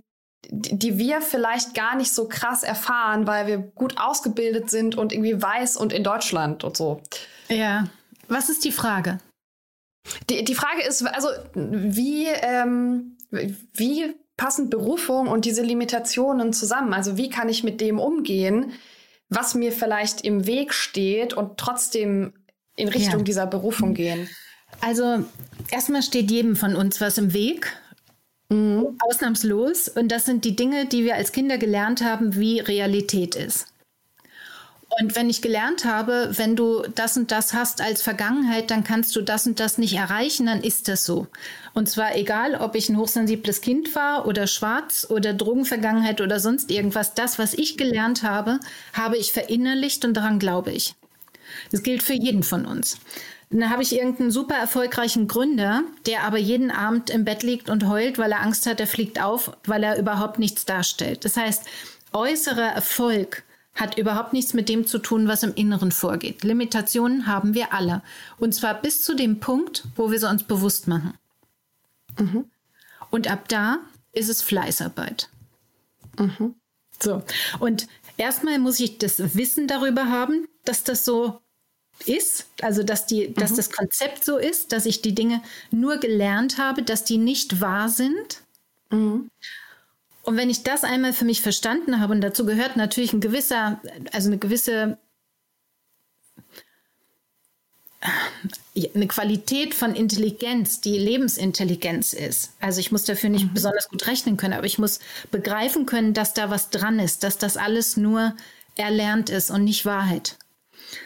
die wir vielleicht gar nicht so krass erfahren, weil wir gut ausgebildet sind und irgendwie weiß und in Deutschland und so. Ja. Was ist die Frage? Die, die Frage ist, also wie, ähm, wie passen Berufung und diese Limitationen zusammen? Also wie kann ich mit dem umgehen, was mir vielleicht im Weg steht und trotzdem in Richtung ja. dieser Berufung gehen? Also erstmal steht jedem von uns was im Weg. Mhm. Ausnahmslos. Und das sind die Dinge, die wir als Kinder gelernt haben, wie Realität ist. Und wenn ich gelernt habe, wenn du das und das hast als Vergangenheit, dann kannst du das und das nicht erreichen, dann ist das so. Und zwar egal, ob ich ein hochsensibles Kind war oder schwarz oder Drogenvergangenheit oder sonst irgendwas, das, was ich gelernt habe, habe ich verinnerlicht und daran glaube ich. Das gilt für jeden von uns. Dann habe ich irgendeinen super erfolgreichen Gründer, der aber jeden Abend im Bett liegt und heult, weil er Angst hat, er fliegt auf, weil er überhaupt nichts darstellt. Das heißt, äußerer Erfolg hat überhaupt nichts mit dem zu tun, was im Inneren vorgeht. Limitationen haben wir alle. Und zwar bis zu dem Punkt, wo wir sie uns bewusst machen. Mhm. Und ab da ist es Fleißarbeit. Mhm. So. Und erstmal muss ich das Wissen darüber haben, dass das so ist, also dass, die, dass mhm. das Konzept so ist, dass ich die Dinge nur gelernt habe, dass die nicht wahr sind. Mhm. Und wenn ich das einmal für mich verstanden habe, und dazu gehört natürlich ein gewisser, also eine gewisse eine Qualität von Intelligenz, die Lebensintelligenz ist. Also ich muss dafür nicht mhm. besonders gut rechnen können, aber ich muss begreifen können, dass da was dran ist, dass das alles nur erlernt ist und nicht Wahrheit,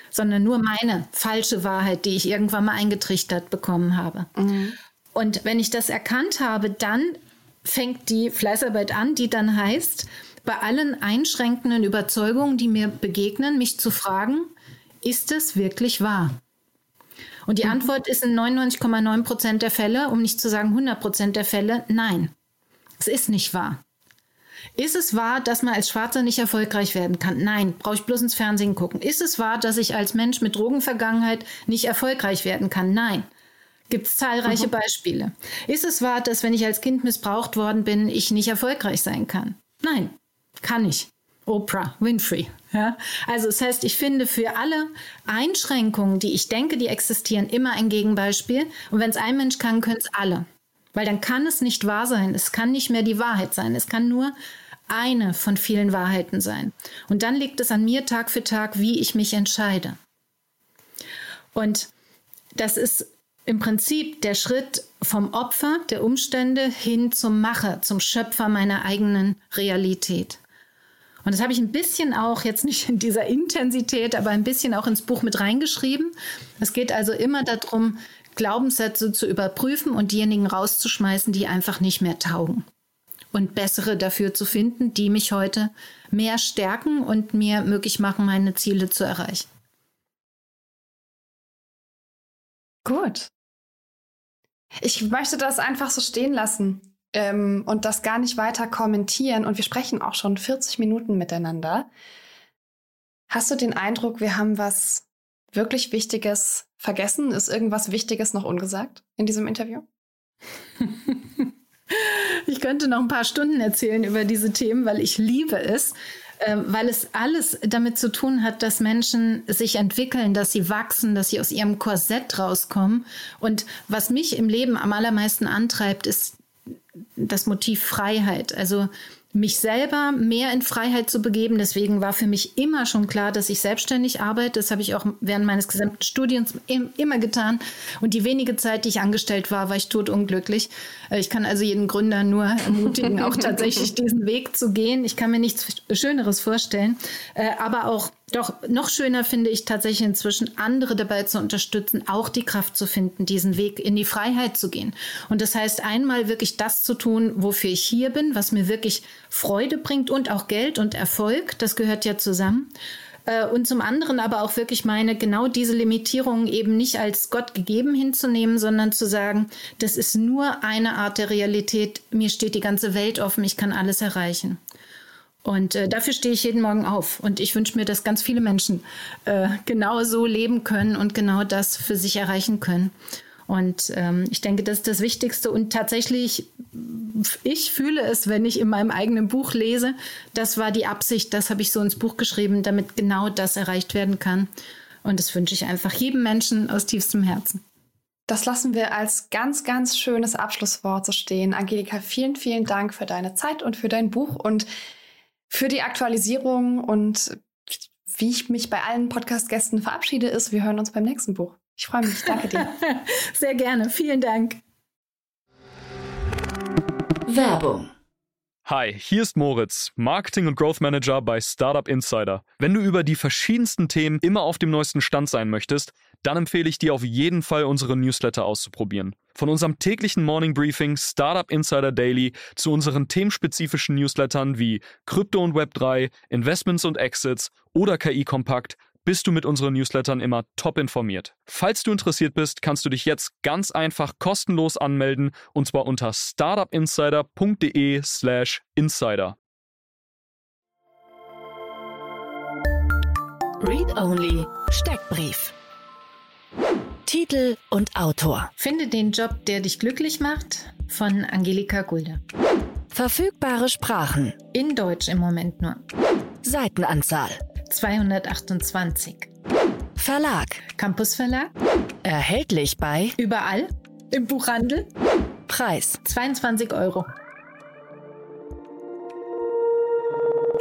sondern nur meine falsche Wahrheit, die ich irgendwann mal eingetrichtert bekommen habe. Mhm. Und wenn ich das erkannt habe, dann fängt die Fleißarbeit an, die dann heißt, bei allen einschränkenden Überzeugungen, die mir begegnen, mich zu fragen, ist es wirklich wahr? Und die mhm. Antwort ist in 99,9 Prozent der Fälle, um nicht zu sagen 100 Prozent der Fälle, nein. Es ist nicht wahr. Ist es wahr, dass man als Schwarzer nicht erfolgreich werden kann? Nein, brauche ich bloß ins Fernsehen gucken. Ist es wahr, dass ich als Mensch mit Drogenvergangenheit nicht erfolgreich werden kann? Nein. Gibt es zahlreiche mhm. Beispiele. Ist es wahr, dass wenn ich als Kind missbraucht worden bin, ich nicht erfolgreich sein kann? Nein, kann ich. Oprah Winfrey. Ja? Also das heißt, ich finde für alle Einschränkungen, die ich denke, die existieren, immer ein Gegenbeispiel. Und wenn es ein Mensch kann, können es alle. Weil dann kann es nicht wahr sein. Es kann nicht mehr die Wahrheit sein. Es kann nur eine von vielen Wahrheiten sein. Und dann liegt es an mir Tag für Tag, wie ich mich entscheide. Und das ist im Prinzip der Schritt vom Opfer der Umstände hin zum Macher, zum Schöpfer meiner eigenen Realität. Und das habe ich ein bisschen auch, jetzt nicht in dieser Intensität, aber ein bisschen auch ins Buch mit reingeschrieben. Es geht also immer darum, Glaubenssätze zu überprüfen und diejenigen rauszuschmeißen, die einfach nicht mehr taugen. Und bessere dafür zu finden, die mich heute mehr stärken und mir möglich machen, meine Ziele zu erreichen. Gut. Ich möchte das einfach so stehen lassen ähm, und das gar nicht weiter kommentieren. Und wir sprechen auch schon 40 Minuten miteinander. Hast du den Eindruck, wir haben was wirklich Wichtiges vergessen? Ist irgendwas Wichtiges noch ungesagt in diesem Interview? ich könnte noch ein paar Stunden erzählen über diese Themen, weil ich liebe es, äh, weil es alles damit zu tun hat, dass Menschen sich entwickeln, dass sie wachsen, dass sie aus ihrem Korsett rauskommen. Und was mich im Leben am allermeisten antreibt, ist das Motiv Freiheit. Also mich selber mehr in Freiheit zu begeben. Deswegen war für mich immer schon klar, dass ich selbstständig arbeite. Das habe ich auch während meines gesamten Studiums immer getan. Und die wenige Zeit, die ich angestellt war, war ich totunglücklich. Äh, ich kann also jeden Gründer nur ermutigen, auch tatsächlich diesen Weg zu gehen. Ich kann mir nichts Schöneres vorstellen. Äh, aber auch doch noch schöner finde ich tatsächlich inzwischen, andere dabei zu unterstützen, auch die Kraft zu finden, diesen Weg in die Freiheit zu gehen. Und das heißt, einmal wirklich das zu tun, wofür ich hier bin, was mir wirklich Freude bringt und auch Geld und Erfolg. Das gehört ja zusammen. Äh, und zum anderen aber auch wirklich meine, genau diese Limitierungen eben nicht als Gott gegeben hinzunehmen, sondern zu sagen, das ist nur eine Art der Realität. Mir steht die ganze Welt offen, ich kann alles erreichen. Und äh, dafür stehe ich jeden Morgen auf. Und ich wünsche mir, dass ganz viele Menschen äh, genau so leben können und genau das für sich erreichen können. Und ähm, ich denke, das ist das Wichtigste. Und tatsächlich, ich fühle es, wenn ich in meinem eigenen Buch lese, das war die Absicht, das habe ich so ins Buch geschrieben, damit genau das erreicht werden kann. Und das wünsche ich einfach jedem Menschen aus tiefstem Herzen. Das lassen wir als ganz, ganz schönes Abschlusswort so stehen. Angelika, vielen, vielen Dank für deine Zeit und für dein Buch. Und für die Aktualisierung und wie ich mich bei allen Podcast-Gästen verabschiede, ist, wir hören uns beim nächsten Buch. Ich freue mich. Danke dir. Sehr gerne. Vielen Dank. Werbung. Hi, hier ist Moritz, Marketing und Growth Manager bei Startup Insider. Wenn du über die verschiedensten Themen immer auf dem neuesten Stand sein möchtest, dann empfehle ich dir auf jeden Fall unsere Newsletter auszuprobieren. Von unserem täglichen Morning Briefing Startup Insider Daily zu unseren themenspezifischen Newslettern wie Krypto und Web3, Investments und Exits oder KI Kompakt bist du mit unseren Newslettern immer top informiert. Falls du interessiert bist, kannst du dich jetzt ganz einfach kostenlos anmelden und zwar unter startupinsider.de/insider. Read Only Steckbrief. Titel und Autor. Finde den Job, der dich glücklich macht, von Angelika Gulde. Verfügbare Sprachen. In Deutsch im Moment nur. Seitenanzahl. 228. Verlag. Campus Verlag. Erhältlich bei Überall. Im Buchhandel. Preis 22 Euro.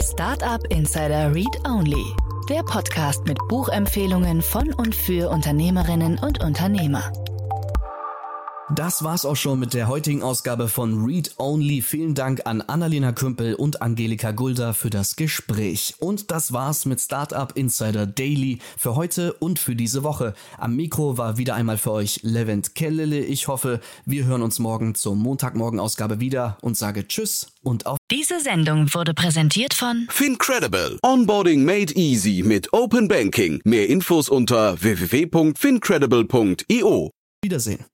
Startup Insider Read Only. Der Podcast mit Buchempfehlungen von und für Unternehmerinnen und Unternehmer. Das war's auch schon mit der heutigen Ausgabe von Read Only. Vielen Dank an Annalena Kümpel und Angelika Gulda für das Gespräch. Und das war's mit Startup Insider Daily für heute und für diese Woche. Am Mikro war wieder einmal für euch Levent Kellele. Ich hoffe, wir hören uns morgen zur Montagmorgen-Ausgabe wieder und sage Tschüss und auf Diese Sendung wurde präsentiert von Fincredible. Onboarding made easy mit Open Banking. Mehr Infos unter www.fincredible.io. Wiedersehen.